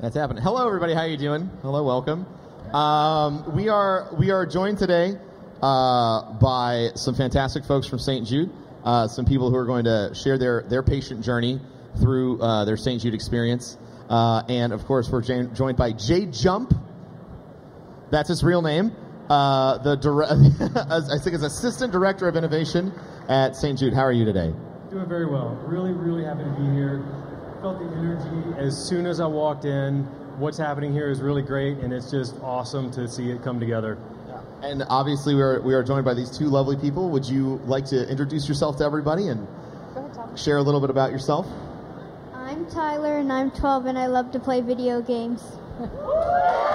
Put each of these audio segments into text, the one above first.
That's happening. Hello, everybody. How you doing? Hello, welcome. Um, we are we are joined today uh, by some fantastic folks from St. Jude. Uh, some people who are going to share their their patient journey through uh, their St. Jude experience. Uh, and of course, we're joined by Jay Jump. That's his real name. Uh, the dire- I think is assistant director of innovation at St. Jude. How are you today? Doing very well. Really, really happy to be here. Felt the energy as soon as I walked in. What's happening here is really great, and it's just awesome to see it come together. And obviously, we are we are joined by these two lovely people. Would you like to introduce yourself to everybody and share a little bit about yourself? I'm Tyler and I'm 12 and I love to play video games.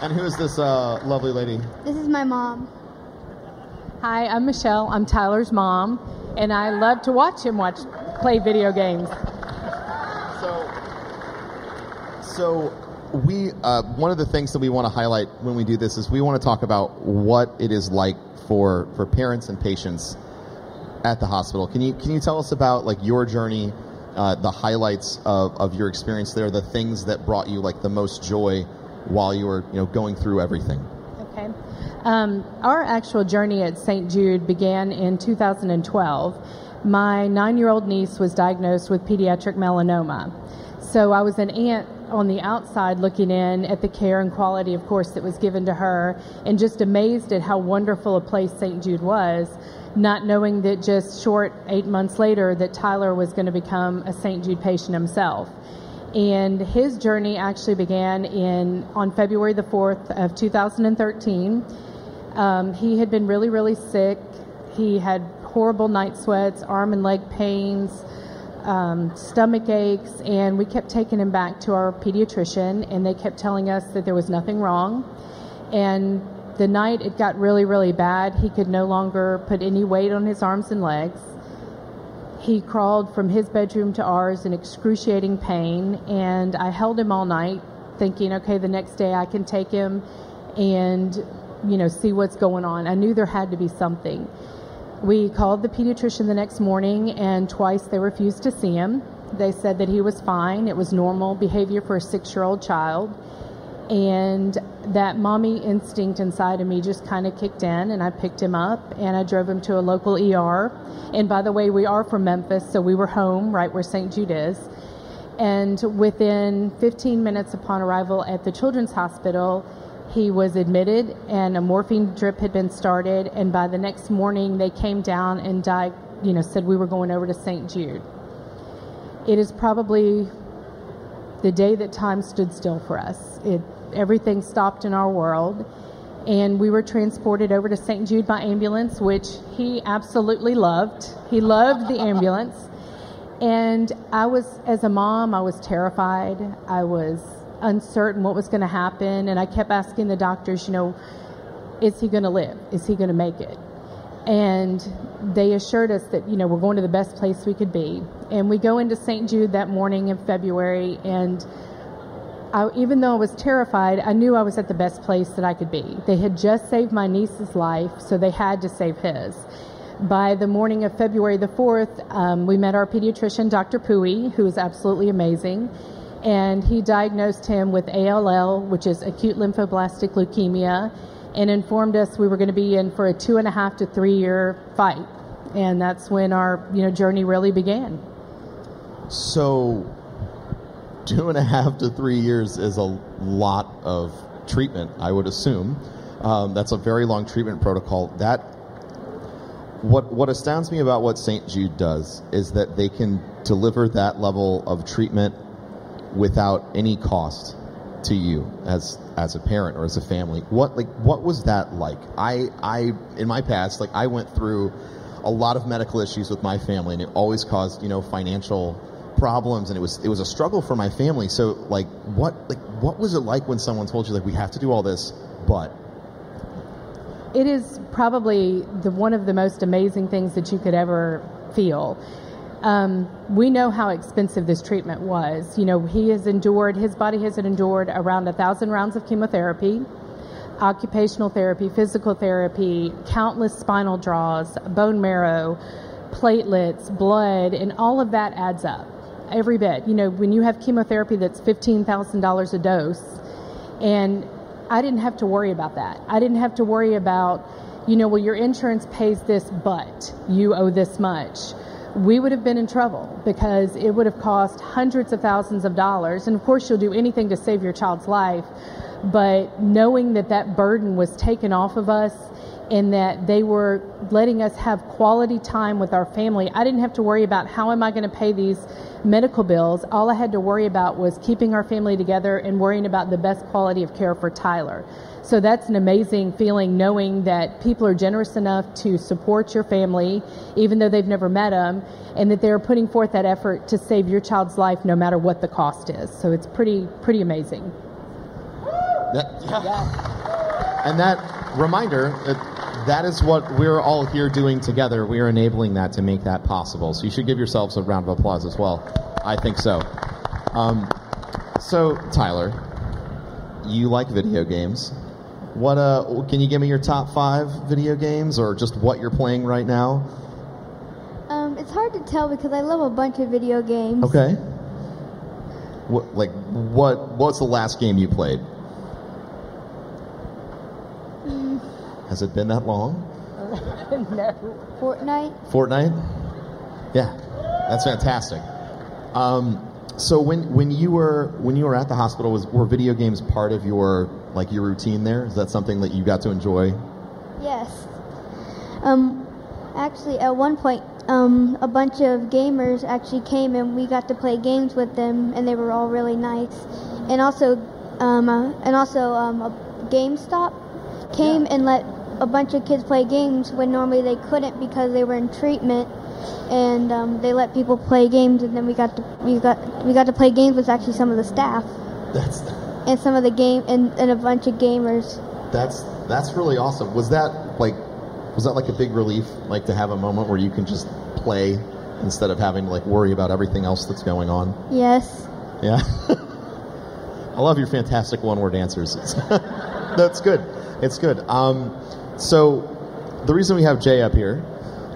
And who is this uh, lovely lady? This is my mom. Hi, I'm Michelle. I'm Tyler's mom, and I love to watch him watch play video games. So, so we uh, one of the things that we want to highlight when we do this is we want to talk about what it is like for for parents and patients at the hospital. Can you can you tell us about like your journey, uh, the highlights of, of your experience there, the things that brought you like the most joy while you were you know going through everything? Um, our actual journey at St. Jude began in 2012. My nine year old niece was diagnosed with pediatric melanoma. So I was an aunt on the outside looking in at the care and quality, of course, that was given to her, and just amazed at how wonderful a place St. Jude was, not knowing that just short eight months later that Tyler was going to become a St. Jude patient himself and his journey actually began in on February the 4th of 2013. Um, he had been really, really sick. He had horrible night sweats, arm and leg pains, um, stomach aches, and we kept taking him back to our pediatrician, and they kept telling us that there was nothing wrong. And the night it got really, really bad, he could no longer put any weight on his arms and legs. He crawled from his bedroom to ours in excruciating pain, and I held him all night, thinking, okay, the next day I can take him and, you know, see what's going on. I knew there had to be something. We called the pediatrician the next morning, and twice they refused to see him. They said that he was fine, it was normal behavior for a six year old child. And that mommy instinct inside of me just kind of kicked in, and I picked him up and I drove him to a local ER. And by the way, we are from Memphis, so we were home right where St. Jude is. And within 15 minutes upon arrival at the Children's Hospital, he was admitted and a morphine drip had been started. And by the next morning, they came down and di- you know, said we were going over to St. Jude. It is probably the day that time stood still for us. It, everything stopped in our world. And we were transported over to St. Jude by ambulance, which he absolutely loved. He loved the ambulance. And I was, as a mom, I was terrified. I was uncertain what was going to happen. And I kept asking the doctors, you know, is he going to live? Is he going to make it? And they assured us that, you know, we're going to the best place we could be. And we go into St. Jude that morning in February, and I, even though I was terrified, I knew I was at the best place that I could be. They had just saved my niece's life, so they had to save his. By the morning of February the 4th, um, we met our pediatrician, Dr. Pui, who is absolutely amazing, and he diagnosed him with ALL, which is acute lymphoblastic leukemia, and informed us we were going to be in for a two and a half to three year fight. And that's when our you know journey really began. So, two and a half to three years is a lot of treatment, I would assume. Um, that's a very long treatment protocol. That what what astounds me about what St. Jude does is that they can deliver that level of treatment without any cost to you as as a parent or as a family. What like what was that like? I I in my past like I went through a lot of medical issues with my family and it always caused, you know, financial problems and it was it was a struggle for my family. So like what like what was it like when someone told you like we have to do all this but It is probably the one of the most amazing things that you could ever feel. Um, we know how expensive this treatment was. You know, he has endured, his body has endured around a thousand rounds of chemotherapy, occupational therapy, physical therapy, countless spinal draws, bone marrow, platelets, blood, and all of that adds up. every bit. You know, when you have chemotherapy that's $15,000 a dose, and I didn't have to worry about that. I didn't have to worry about, you know, well, your insurance pays this, but you owe this much. We would have been in trouble because it would have cost hundreds of thousands of dollars. And of course, you'll do anything to save your child's life. But knowing that that burden was taken off of us and that they were letting us have quality time with our family. I didn't have to worry about how am I going to pay these medical bills. All I had to worry about was keeping our family together and worrying about the best quality of care for Tyler. So that's an amazing feeling knowing that people are generous enough to support your family, even though they've never met them, and that they're putting forth that effort to save your child's life no matter what the cost is. So it's pretty, pretty amazing. That, yeah. And that reminder that is what we're all here doing together. We are enabling that to make that possible. So you should give yourselves a round of applause as well. I think so. Um, so Tyler, you like video games. What uh, can you give me your top five video games, or just what you're playing right now? Um, it's hard to tell because I love a bunch of video games. Okay. What like what? What's the last game you played? Has it been that long? no. Fortnite. Fortnite. Yeah, that's fantastic. Um, so when when you were when you were at the hospital, was were video games part of your like your routine there? Is that something that you got to enjoy? Yes. Um, actually, at one point, um, a bunch of gamers actually came and we got to play games with them, and they were all really nice. And also, um, uh, and also, um, a GameStop came and let a bunch of kids play games when normally they couldn't because they were in treatment. And um, they let people play games, and then we got to we got we got to play games with actually some of the staff That's and some of the game and, and a bunch of gamers. that's that's really awesome. Was that like was that like a big relief, like to have a moment where you can just play instead of having to like worry about everything else that's going on? Yes. Yeah. I love your fantastic one word answers. That's good. It's good. Um, so, the reason we have Jay up here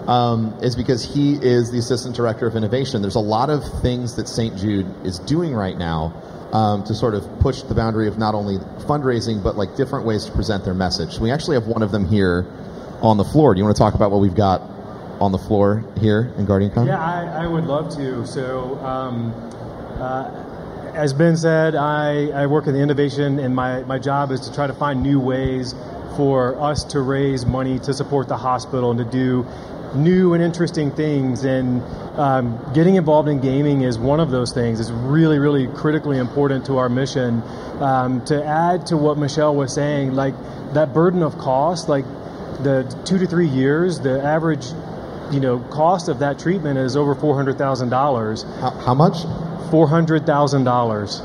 um, is because he is the Assistant Director of Innovation. There's a lot of things that St. Jude is doing right now um, to sort of push the boundary of not only fundraising, but like different ways to present their message. We actually have one of them here on the floor. Do you want to talk about what we've got on the floor here in Guardian Con? Yeah, I, I would love to. So, um, uh, as Ben said, I, I work in the innovation, and my, my job is to try to find new ways for us to raise money to support the hospital and to do new and interesting things. And um, getting involved in gaming is one of those things. It's really, really critically important to our mission. Um, to add to what Michelle was saying, like that burden of cost, like the two to three years, the average you know, cost of that treatment is over four hundred thousand dollars. How, how much? Four hundred thousand dollars,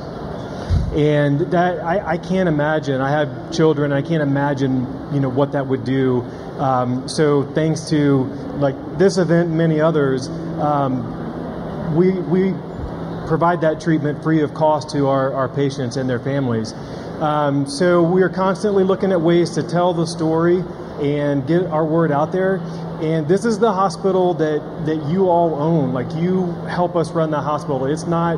and that I, I can't imagine. I have children. I can't imagine, you know, what that would do. Um, so thanks to like this event, and many others, um, we we provide that treatment free of cost to our, our patients and their families. Um, so we are constantly looking at ways to tell the story and get our word out there. And this is the hospital that, that you all own. Like you help us run the hospital. It's not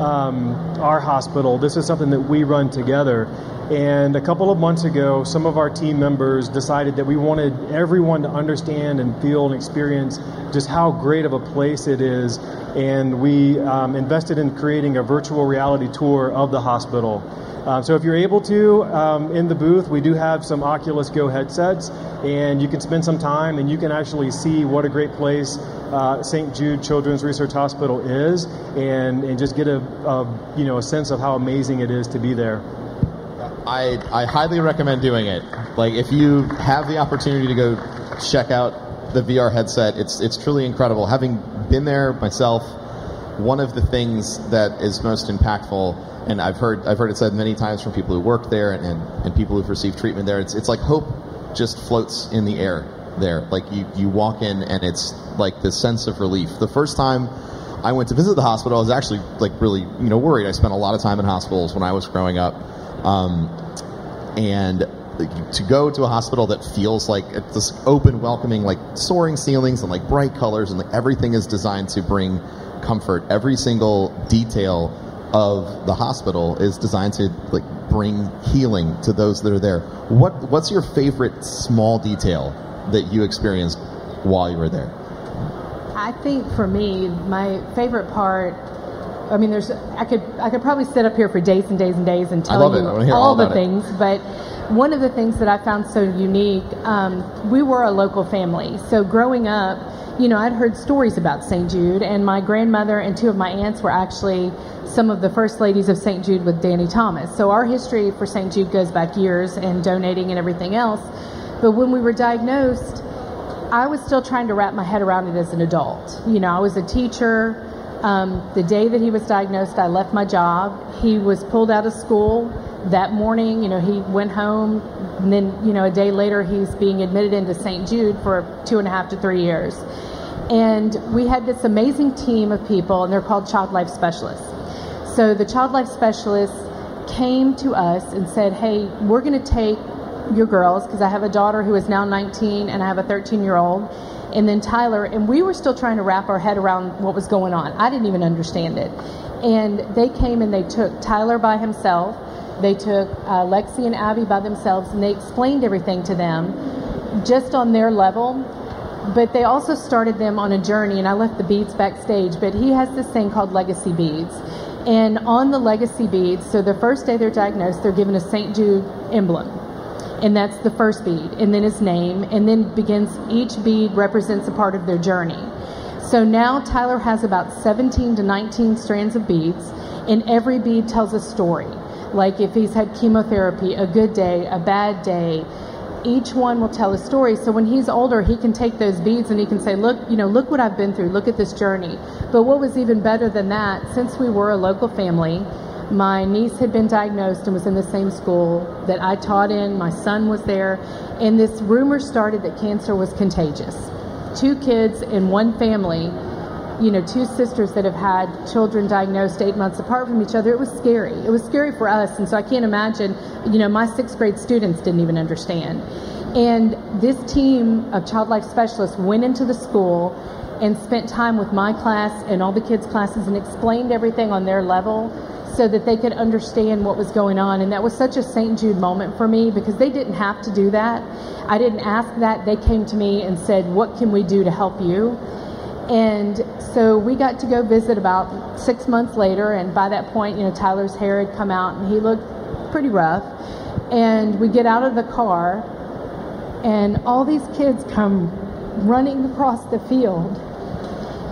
um, our hospital. This is something that we run together. And a couple of months ago, some of our team members decided that we wanted everyone to understand and feel and experience just how great of a place it is. And we um, invested in creating a virtual reality tour of the hospital. Um, so if you're able to, um, in the booth, we do have some Oculus Go headsets, and you can spend some time and you can actually see what a great place uh, St. Jude Children's Research Hospital is, and, and just get a, a you know a sense of how amazing it is to be there. I, I highly recommend doing it. Like if you have the opportunity to go check out the VR headset, it's it's truly incredible. Having been there myself, one of the things that is most impactful, and I've heard I've heard it said many times from people who work there and, and, and people who've received treatment there, it's it's like hope just floats in the air there. Like you, you walk in and it's like this sense of relief. The first time I went to visit the hospital, I was actually like really, you know, worried. I spent a lot of time in hospitals when I was growing up. Um, and to go to a hospital that feels like it's this open, welcoming, like soaring ceilings and like bright colors and like everything is designed to bring comfort, every single detail of the hospital is designed to like bring healing to those that are there. What what's your favorite small detail that you experienced while you were there? I think for me, my favorite part. I mean, there's. I could. I could probably sit up here for days and days and days and tell you all, all the it. things. But one of the things that I found so unique, um, we were a local family. So growing up, you know, I'd heard stories about St. Jude, and my grandmother and two of my aunts were actually some of the first ladies of St. Jude with Danny Thomas. So our history for St. Jude goes back years and donating and everything else. But when we were diagnosed, I was still trying to wrap my head around it as an adult. You know, I was a teacher. Um, the day that he was diagnosed, I left my job. He was pulled out of school that morning. You know, he went home, and then, you know, a day later, he's being admitted into St. Jude for two and a half to three years. And we had this amazing team of people, and they're called Child Life Specialists. So the Child Life Specialists came to us and said, Hey, we're going to take your girls, because I have a daughter who is now 19 and I have a 13 year old, and then Tyler, and we were still trying to wrap our head around what was going on. I didn't even understand it. And they came and they took Tyler by himself, they took uh, Lexi and Abby by themselves, and they explained everything to them just on their level. But they also started them on a journey, and I left the beads backstage. But he has this thing called Legacy Beads. And on the legacy beads, so the first day they're diagnosed, they're given a St. Jude emblem and that's the first bead, and then his name, and then begins each bead represents a part of their journey. So now Tyler has about 17 to 19 strands of beads, and every bead tells a story. Like if he's had chemotherapy, a good day, a bad day, each one will tell a story. So when he's older, he can take those beads and he can say, "Look, you know, look what I've been through. Look at this journey." But what was even better than that, since we were a local family, my niece had been diagnosed and was in the same school that I taught in. My son was there. And this rumor started that cancer was contagious. Two kids in one family, you know, two sisters that have had children diagnosed eight months apart from each other. It was scary. It was scary for us. And so I can't imagine, you know, my sixth grade students didn't even understand. And this team of child life specialists went into the school and spent time with my class and all the kids' classes and explained everything on their level so that they could understand what was going on. And that was such a St. Jude moment for me because they didn't have to do that. I didn't ask that. They came to me and said, What can we do to help you? And so we got to go visit about six months later. And by that point, you know, Tyler's hair had come out and he looked pretty rough. And we get out of the car, and all these kids come running across the field,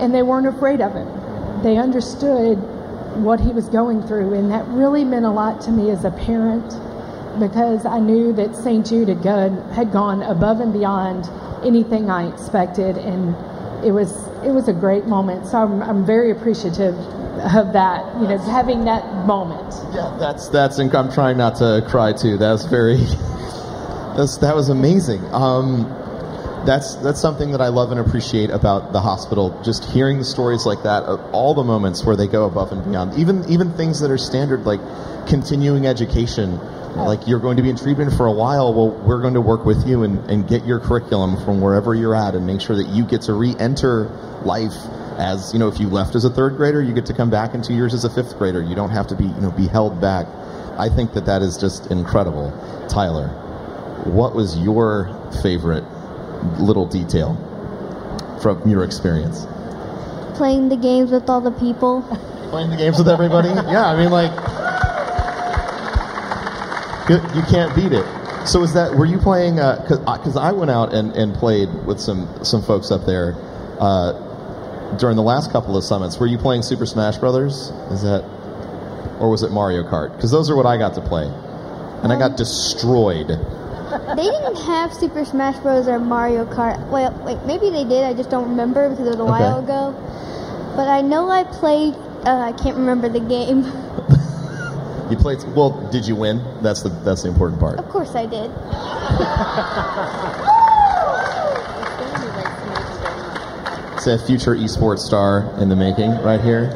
and they weren't afraid of him. They understood what he was going through. And that really meant a lot to me as a parent because I knew that St. Jude had gone, had gone above and beyond anything I expected. And it was, it was a great moment. So I'm, I'm very appreciative of that, you know, having that moment. Yeah, that's, that's, I'm trying not to cry too. That's very, that's, that was amazing. Um, that's that's something that I love and appreciate about the hospital. Just hearing the stories like that, of all the moments where they go above and beyond, even even things that are standard like continuing education. Like you're going to be in treatment for a while. Well, we're going to work with you and, and get your curriculum from wherever you're at and make sure that you get to re-enter life as you know. If you left as a third grader, you get to come back in two years as a fifth grader. You don't have to be you know be held back. I think that that is just incredible. Tyler, what was your favorite little detail from your experience? Playing the games with all the people. Playing the games with everybody? yeah, I mean, like, you can't beat it. So is that were you playing? Because uh, I went out and, and played with some some folks up there uh, during the last couple of summits. Were you playing Super Smash Brothers? Is that, or was it Mario Kart? Because those are what I got to play, and um, I got destroyed they didn't have Super Smash Bros. or Mario Kart. Well, wait, maybe they did. I just don't remember because it was a okay. while ago. But I know I played. Uh, I can't remember the game. you played. Well, did you win? That's the that's the important part. Of course I did. it's a future esports star in the making, right here.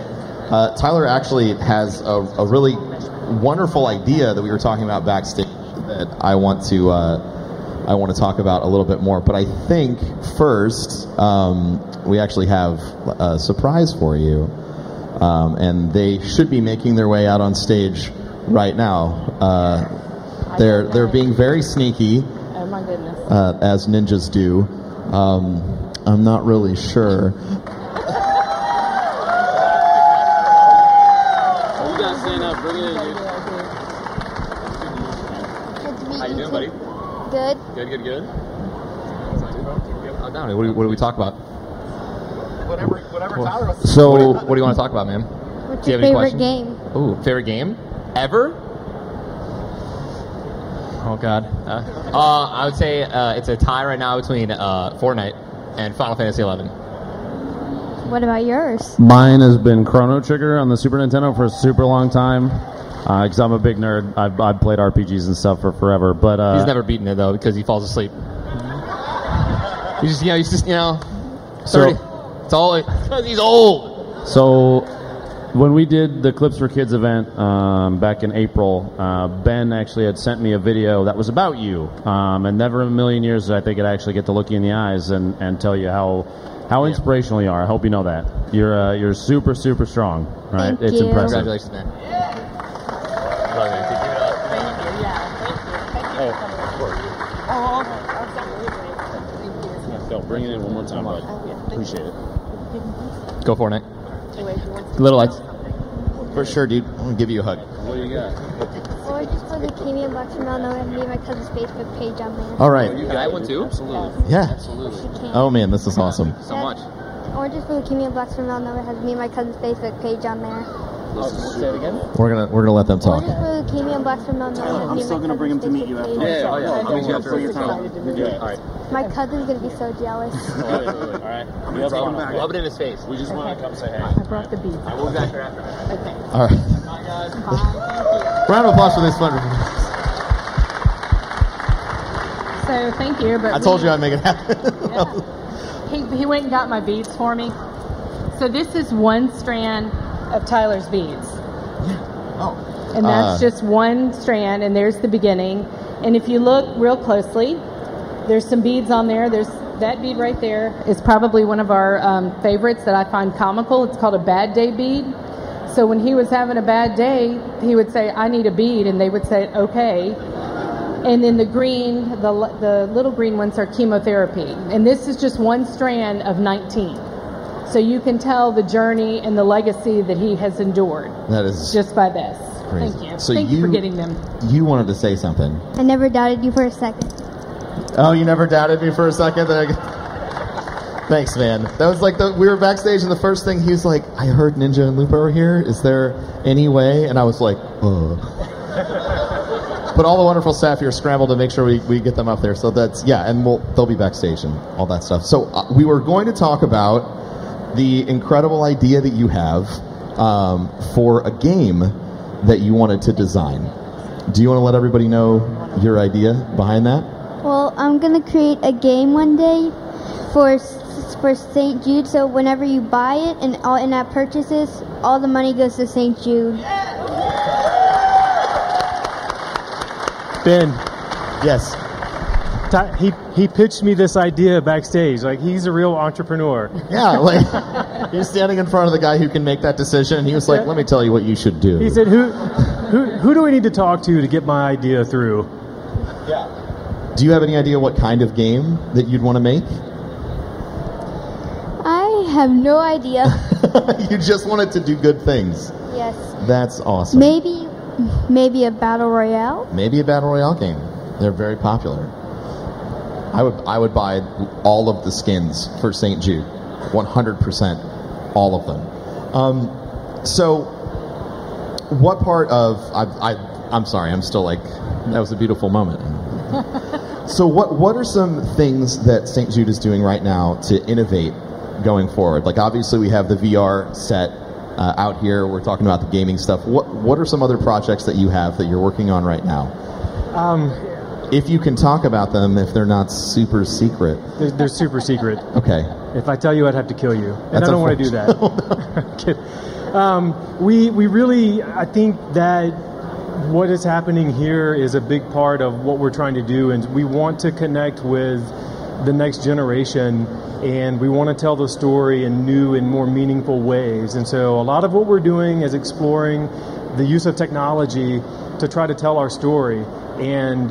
Uh, Tyler actually has a, a really wonderful idea that we were talking about backstage that I want to uh, I want to talk about a little bit more. But I think first, um, we actually have a surprise for you. Um, and they should be making their way out on stage right now. Uh, they're they're being very sneaky, Oh my goodness. uh, as ninjas do. Um, I'm not really sure. You guys stand up, bring it in, dude. Good to meet How you doing, buddy? Good. Good, good, good. Oh, what do, we, what do we talk about? Whatever, whatever Tyler. So, what do, you, what do you want to talk about, man? What's Do you your have any favorite questions? game? Ooh, favorite game ever? Oh God. Uh, uh, I would say uh, it's a tie right now between uh, Fortnite and Final Fantasy XI. What about yours? Mine has been Chrono Trigger on the Super Nintendo for a super long time. Because I'm a big nerd, I've, I've played RPGs and stuff for forever. But uh, He's never beaten it though because he falls asleep. He's just, you know, he's just, you know, thirty. it's all because he's old. So when we did the Clips for Kids event um, back in April, uh, Ben actually had sent me a video that was about you. Um, and never in a million years did I think I'd actually get to look you in the eyes and, and tell you how how inspirational you are. I hope you know that. You're uh, you're super super strong. Right? Thank it's you. impressive. Congratulations, man. Love it. Give it up. Phil, bring it in one more time, bud. Appreciate it. Go Fortnite. Little lights. For sure, dude. I'm gonna give you a hug. What do you got? Or just for the Kenny and Bucks from Illinois, and leave my cousin's Facebook page on there. All right. Can I have one too? Absolutely. Yeah. Absolutely. Oh man, this is awesome. So much. Or just for the Kenny and Bucks from Illinois, has me and my cousin's Facebook page on there. Say it again. We're gonna we're gonna let them Or talk. just uh, for the Kenny and Bucks from Illinois, has me and my cousin's bring him to meet you after. Yeah, oh yeah. I'll meet you after. your time. All right. My cousin's gonna be so jealous. All right. Rub it in his face. We just want to come say hey. I brought the beads. We'll be back here after. Okay. All right. Round of applause for this fun. So thank you. But I told we- you I'd make it happen. He, he went and got my beads for me. So this is one strand of Tyler's beads. oh. And that's Uh, just one strand, and there's the beginning. And if you look real closely, there's some beads on there. There's that bead right there is probably one of our um, favorites that I find comical. It's called a bad day bead. So when he was having a bad day, he would say, "I need a bead," and they would say, "Okay." And then the green, the the little green ones are chemotherapy, and this is just one strand of 19. So you can tell the journey and the legacy that he has endured That is just by this. Crazy. Thank you. So Thank you, for getting them. you wanted to say something. I never doubted you for a second. Oh, you never doubted me for a second. Thanks, man. That was like the we were backstage, and the first thing he was like, "I heard Ninja and Lupo are here. Is there any way?" And I was like, "Uh." but all the wonderful staff here scrambled to make sure we, we get them up there. So that's yeah, and we'll they'll be backstage and all that stuff. So uh, we were going to talk about the incredible idea that you have um, for a game that you wanted to design. Do you want to let everybody know your idea behind that? Well, I'm gonna create a game one day for for St. Jude. So whenever you buy it and all in-app purchases, all the money goes to St. Jude. Ben, Yes. Ty- he he pitched me this idea backstage. Like he's a real entrepreneur. Yeah, like he was standing in front of the guy who can make that decision, and he was like, "Let me tell you what you should do." He said, "Who, who, who do we need to talk to to get my idea through?" Yeah. "Do you have any idea what kind of game that you'd want to make?" I have no idea. you just wanted to do good things. yes, That's awesome. maybe maybe a battle royale. Maybe a battle royale game. They're very popular. I would I would buy all of the skins for St. Jude, 100%, all of them. Um, so, what part of I, I I'm sorry, I'm still like that was a beautiful moment. so, what what are some things that St. Jude is doing right now to innovate going forward? Like, obviously, we have the VR set uh, out here. We're talking about the gaming stuff. What what are some other projects that you have that you're working on right now? Um, If you can talk about them, if they're not super secret. they're, they're super secret. Okay. If I tell you, I'd have to kill you, and That's I don't want to do that. Um, we we really, I think that what is happening here is a big part of what we're trying to do, and we want to connect with the next generation and we want to tell the story in new and more meaningful ways. And so a lot of what we're doing is exploring the use of technology to try to tell our story. And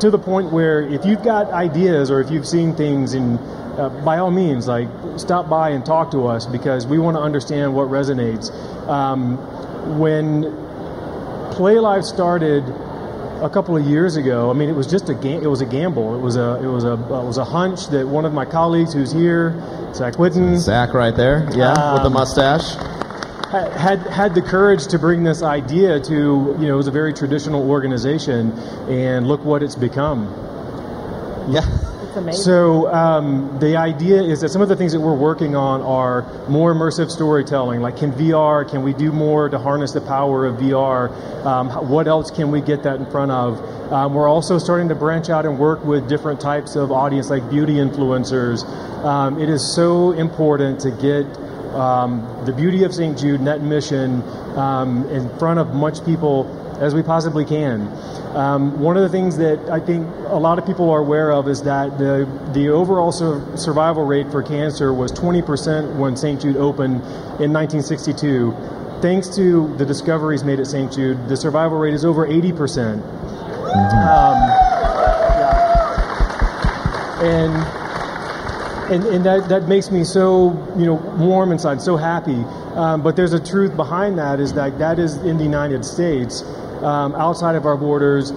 to the point where if you've got ideas or if you've seen things and uh, by all means, like stop by and talk to us because we want to understand what resonates. Um, when Play Live started a couple of years ago, I mean, it was just a ga- it was a gamble. It was a it was a it was a hunch that one of my colleagues who's here, Zach Whitten, Zach right there, yeah, with the Um, mustache. Ha- had had the courage to bring this idea to you know it was a very traditional organization, and look what it's become. Yeah. So um, the idea is that some of the things that we're working on are more immersive storytelling. Like, can VR? Can we do more to harness the power of VR? Um, what else can we get that in front of? Um, we're also starting to branch out and work with different types of audience, like beauty influencers. Um, it is so important to get um, the beauty of St. Jude Net Mission um, in front of much people as we possibly can. Um, one of the things that I think a lot of people are aware of is that the the overall sur- survival rate for cancer was 20% when St. Jude opened in 1962. Thanks to the discoveries made at St. Jude, the survival rate is over 80%. Um, and and, and that, that makes me so you know warm inside, so happy. Um, but there's a truth behind that is that that is in the United States. Um, outside of our borders,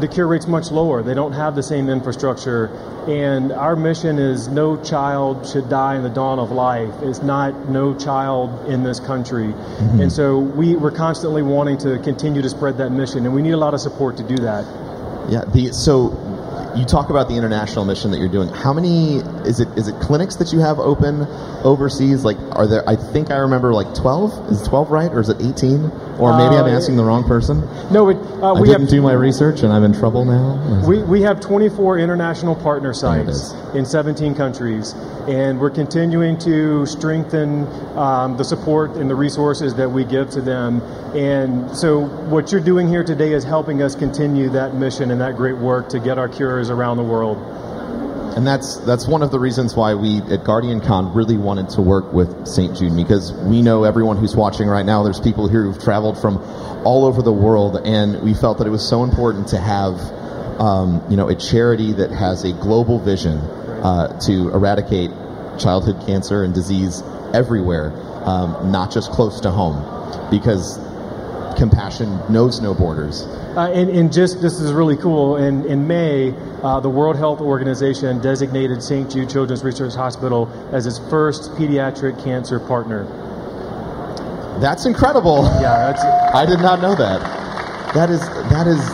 the cure rate's much lower. They don't have the same infrastructure. And our mission is no child should die in the dawn of life. It's not no child in this country. And so we, we're constantly wanting to continue to spread that mission, and we need a lot of support to do that. Yeah. The so you talk about the international mission that you're doing. How many is it? Is it clinics that you have open overseas? Like, are there? I think I remember like 12. Is 12 right, or is it 18? Or maybe I'm Uh, asking the wrong person. No, it, uh, I we didn't have do my research, and I'm in trouble now. We, we have 24 international partner sites in 17 countries, and we're continuing to strengthen um, the support and the resources that we give to them. And so, what you're doing here today is helping us continue that mission and that great work to get our cures around the world. And that's that's one of the reasons why we at Guardian Con really wanted to work with St. Jude because we know everyone who's watching right now. There's people here who've traveled from all over the world, and we felt that it was so important to have um, you know a charity that has a global vision uh, to eradicate childhood cancer and disease everywhere, um, not just close to home, because compassion knows no borders. Uh, and, and just this is really cool. In, in May, uh, the World Health Organization designated St. Jude Children's Research Hospital as its first pediatric cancer partner. That's incredible. Yeah, that's. I did not know that. That is that is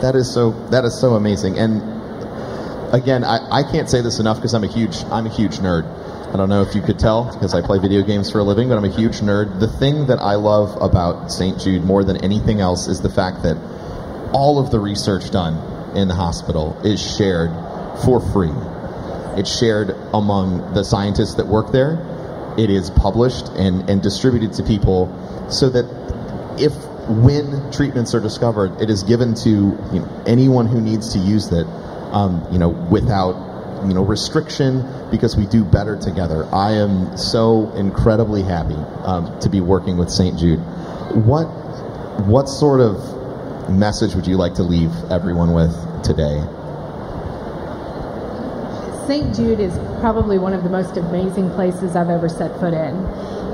that is so that is so amazing. And again, I, I can't say this enough because I'm a huge I'm a huge nerd. I don't know if you could tell because I play video games for a living, but I'm a huge nerd. The thing that I love about St. Jude more than anything else is the fact that all of the research done in the hospital is shared for free. It's shared among the scientists that work there. It is published and, and distributed to people so that if when treatments are discovered, it is given to you know, anyone who needs to use it, um, you know, without you know restriction because we do better together. I am so incredibly happy um, to be working with St. Jude. What what sort of message would you like to leave everyone with today? St. Jude is probably one of the most amazing places I've ever set foot in.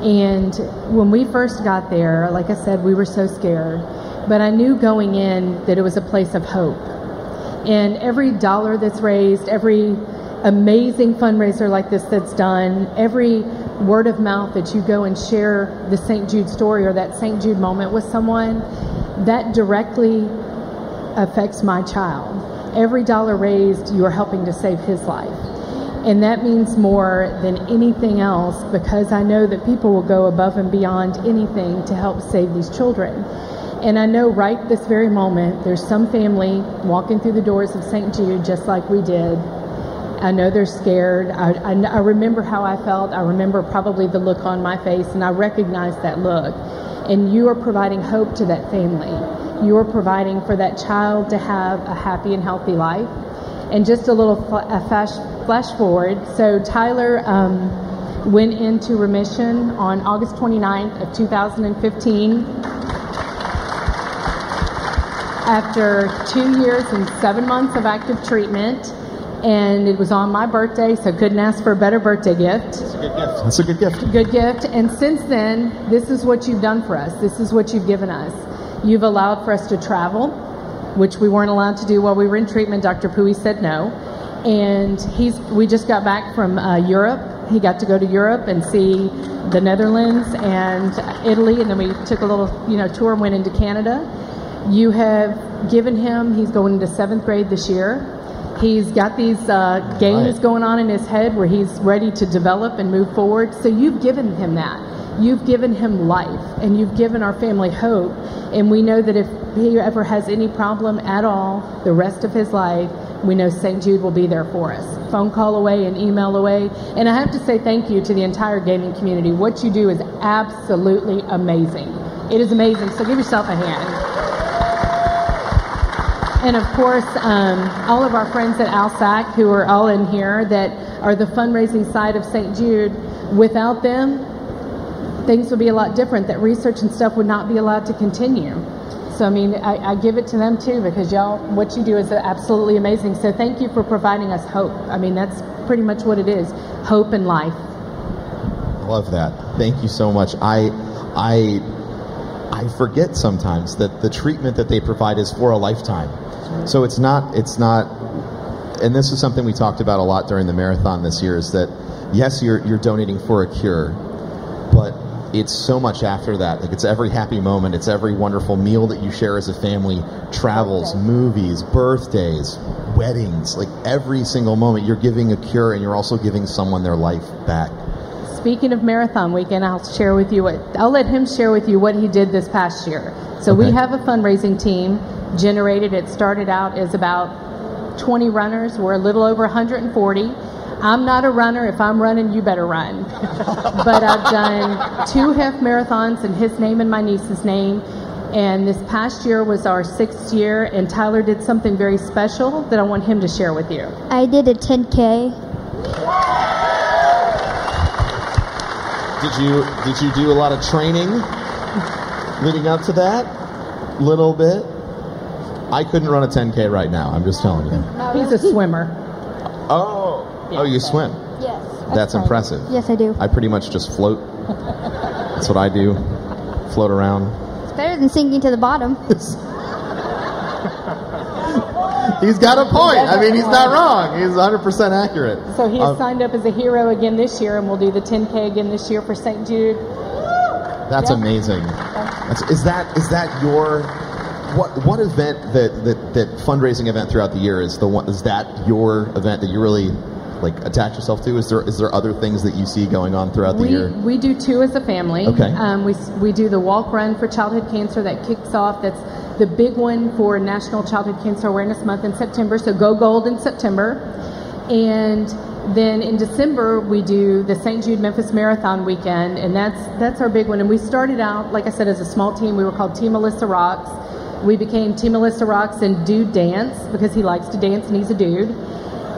And when we first got there, like I said, we were so scared. But I knew going in that it was a place of hope. And every dollar that's raised, every amazing fundraiser like this that's done, every word of mouth that you go and share the St. Jude story or that St. Jude moment with someone, that directly affects my child. Every dollar raised, you are helping to save his life. And that means more than anything else because I know that people will go above and beyond anything to help save these children. And I know right this very moment, there's some family walking through the doors of St. Jude just like we did, I know they're scared. I, I, I remember how I felt. I remember probably the look on my face, and I recognize that look. And you are providing hope to that family. You are providing for that child to have a happy and healthy life. And just a little a flash, flash forward. So Tyler um, went into remission on August 29th of 2015 after two years and seven months of active treatment. And it was on my birthday, so couldn't ask for a better birthday gift. That's a good gift. That's a good gift. Good gift. And since then, this is what you've done for us. This is what you've given us. You've allowed for us to travel, which we weren't allowed to do while we were in treatment. Dr. Pui said no. And he's we just got back from uh, Europe. He got to go to Europe and see the Netherlands and Italy, and then we took a little you know tour and went into Canada. You have given him. He's going into seventh grade this year. He's got these uh, games Right. going on in his head where he's ready to develop and move forward. So you've given him that. You've given him life, and you've given our family hope. And we know that if he ever has any problem at all, the rest of his life, we know St. Jude will be there for us. Phone call away and email away. And I have to say thank you to the entire gaming community. What you do is absolutely amazing. It is amazing. So give yourself a hand. And of course, um, all of our friends at ALSAC who are all in here that are the fundraising side of St. Jude, without them, things would be a lot different. That research and stuff would not be allowed to continue. So, I mean, I, I give it to them too because y'all, what you do is absolutely amazing. So, thank you for providing us hope. I mean, that's pretty much what it is hope and life. Love that. Thank you so much. I, I, I forget sometimes that the treatment that they provide is for a lifetime. So it's not, it's not, and this is something we talked about a lot during the marathon this year. Is that yes, you're you're donating for a cure, but it's so much after that. Like it's every happy moment, it's every wonderful meal that you share as a family, travels, movies, birthdays, weddings. Like every single moment, you're giving a cure, and you're also giving someone their life back. Speaking of marathon weekend, I'll share with you what I'll let him share with you what he did this past year. So we have a fundraising team generated. It started out as about 20 runners. We're a little over 140. I'm not a runner. If I'm running, you better run. but I've done two half marathons in his name and my niece's name. And this past year was our sixth year, and Tyler did something very special that I want him to share with you. I did a 10K. Did you did you do a lot of training leading up to that? Little bit. I couldn't run a 10k right now. I'm just telling you. He's a swimmer. Oh, oh, you swim. Yes. That's impressive. Yes, I do. I pretty much just float. That's what I do. Float around. It's better than sinking to the bottom. He's got a point. I mean, he's not wrong. He's 100% accurate. So he Um, signed up as a hero again this year, and we'll do the 10K again this year for St. Jude. That's Yeah. amazing. That's, is that is that your what what event that, that that fundraising event throughout the year is the one is that your event that you really like attach yourself to? Is there is there other things that you see going on throughout the We, year? we do two as a family. Okay. Um, we, we do the walk run for childhood cancer that kicks off. That's the big one for National Childhood Cancer Awareness Month in September. So go gold in September. And then in December we do the St. Jude Memphis Marathon weekend, and that's that's our big one. And we started out, like I said, as a small team. We were called Team Alyssa Rocks. We became Team Alyssa Rocks and Dude Dance because he likes to dance and he's a dude.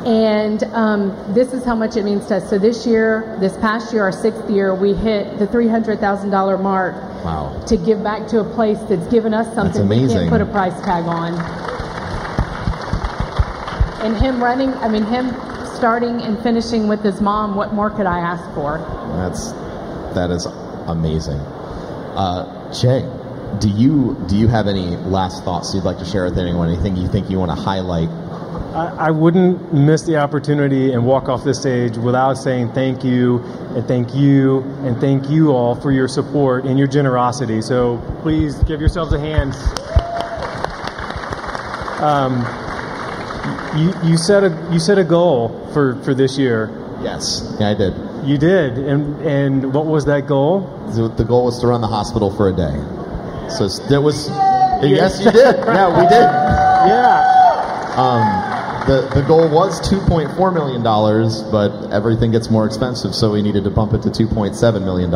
And um, this is how much it means to us. So this year, this past year, our sixth year, we hit the $300,000 mark Wow. to give back to a place that's given us something we amazing. can't put a price tag on. And him running, I mean, him starting and finishing with his mom, what more could I ask for? That's that is amazing. Uh, Jay, do you do you have any last thoughts you'd like to share with anyone? Anything you think you want to highlight? I, I wouldn't miss the opportunity and walk off this stage without saying thank you and thank you and thank you all for your support and your generosity. So please give yourselves a hand. Um, you, you set a you set a goal for, for this year. Yes, yeah, I did. You did, and and what was that goal? The, goal was to run the hospital for a day. So that was. Yes, you did. Yeah, we did. Um, the, the goal was $2.4 million, but everything gets more expensive, so we needed to bump it to $2.7 million.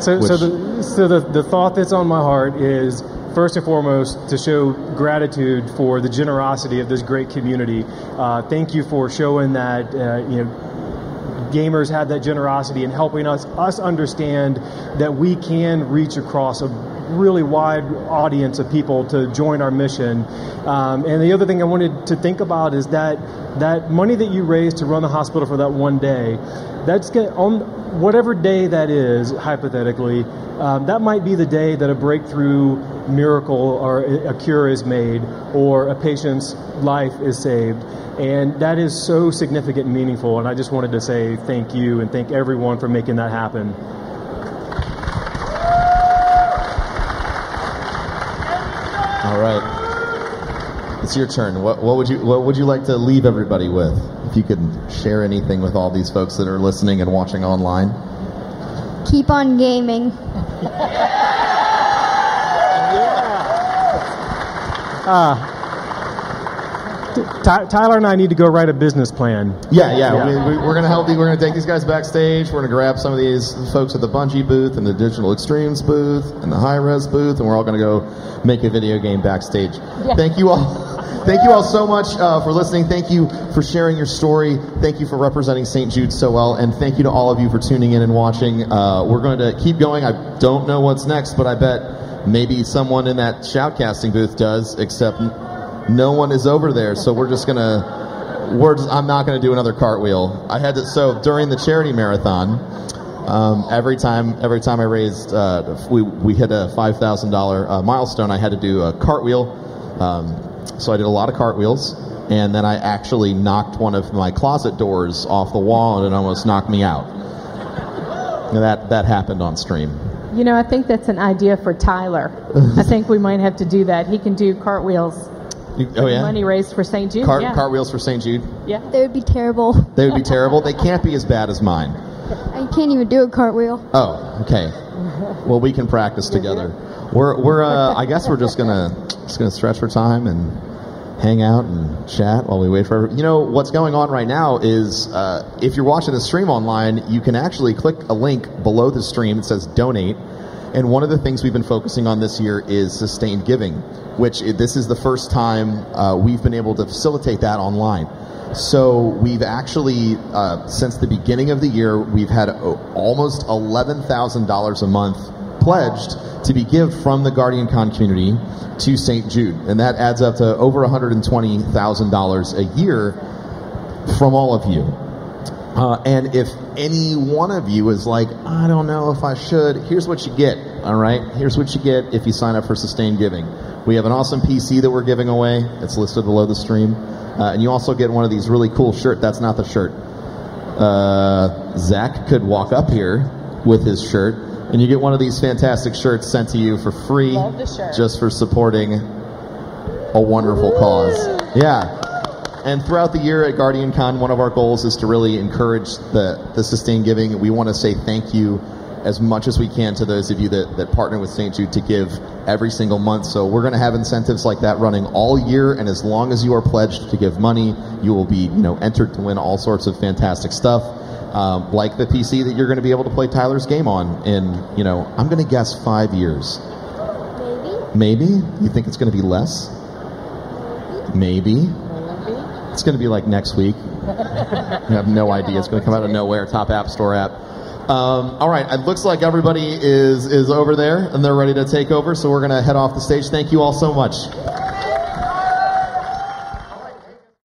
So, which- so, the, so the, the thought that's on my heart is first and foremost to show gratitude for the generosity of this great community. Uh, thank you for showing that uh, you know gamers have that generosity and helping us us understand that we can reach across a really wide audience of people to join our mission. Um, and the other thing I wanted to think about is that that money that you raise to run the hospital for that one day, that's going on whatever day that is, hypothetically. Um, that might be the day that a breakthrough miracle or a cure is made or a patient's life is saved. And that is so significant and meaningful. And I just wanted to say thank you and thank everyone for making that happen. All right. It's your turn. What, what would you What would you like to leave everybody with? If you could share anything with all these folks that are listening and watching online. Keep on gaming. Ah. Ty- Tyler and I need to go write a business plan. Yeah, yeah. Yeah. We, we, we're gonna help you. We're gonna take these guys backstage. We're gonna grab some of these folks at the Bungie booth and the Digital Extremes booth and the Hi-Rez booth, and we're all gonna go make a video game backstage. Thank you all. Thank you all so much uh, for listening. Thank you for sharing your story. Thank you for representing St. Jude so well, and thank you to all of you for tuning in and watching. Uh, we're going to keep going. I don't know what's next, but I bet maybe someone in that shoutcasting booth does, except no one is over there. So we're just gonna. We're just, I'm not gonna do another cartwheel. I had to. So during the charity marathon, um, every time every time I raised, uh, we we hit a five thousand uh, milestone. I had to do a cartwheel. Um, so I did a lot of cartwheels, and then I actually knocked one of my closet doors off the wall, and it almost knocked me out. And that that happened on stream. You know, I think that's an idea for Tyler. I think we might have to do that. He can do cartwiheels. You- oh yeah, Money raised for St. Jude. Cart, yeah. cartwheels for St. Jude. yeah. They would be terrible. They would be terrible. They can't be as bad as mine. I can't even do a cartwheel. Oh, okay. Well, we can practice together. We're we're uh, I guess we're just gonna just gonna stretch for time and hang out and chat while we wait for. You know what's going on right now is uh, if you're watching the stream online, you can actually click a link below the stream. It says donate. And one of the things we've been focusing on this year is sustained giving, which this is the first time uh, we've been able to facilitate that online. So we've actually, uh, since the beginning of the year, we've had uh, almost eleven thousand dollars a month pledged to be give from the Guardian Con community to St. Jude, and that adds up to over one hundred and twenty thousand dollars a year from all of you. Uh, and if any one of you is like, I don't know if I should, here's what you get. All right, here's what you get if you sign up for sustained giving. We have an awesome PC that we're giving away. It's listed below the stream, uh, and you also get one of these really cool shirt. That's not the shirt. Uh, Zach could walk up here with his shirt, and you get one of these fantastic shirts sent to you for free, Love the shirt. just for supporting a wonderful cause. Yeah. And throughout the year at Guardian Con, one of our goals is to really encourage the, the sustained giving. We want to say thank you as much as we can to those of you that, that partner with St. Jude to give every single month. So we're going to have incentives like that running all year. And as long as you are pledged to give money, you will be, you know, entered to win all sorts of fantastic stuff. Um, like the PC that you're going to be able to play Tyler's game on in, you know, I'm going to guess five years. Maybe. Maybe? You think it's going to be less? Maybe. It's going to be like next week. I have no idea. It's going to come out of nowhere. Top App Store app. Um, all right. It looks like everybody is is over there and they're ready to take over. So we're going to head off the stage. Thank you all so much.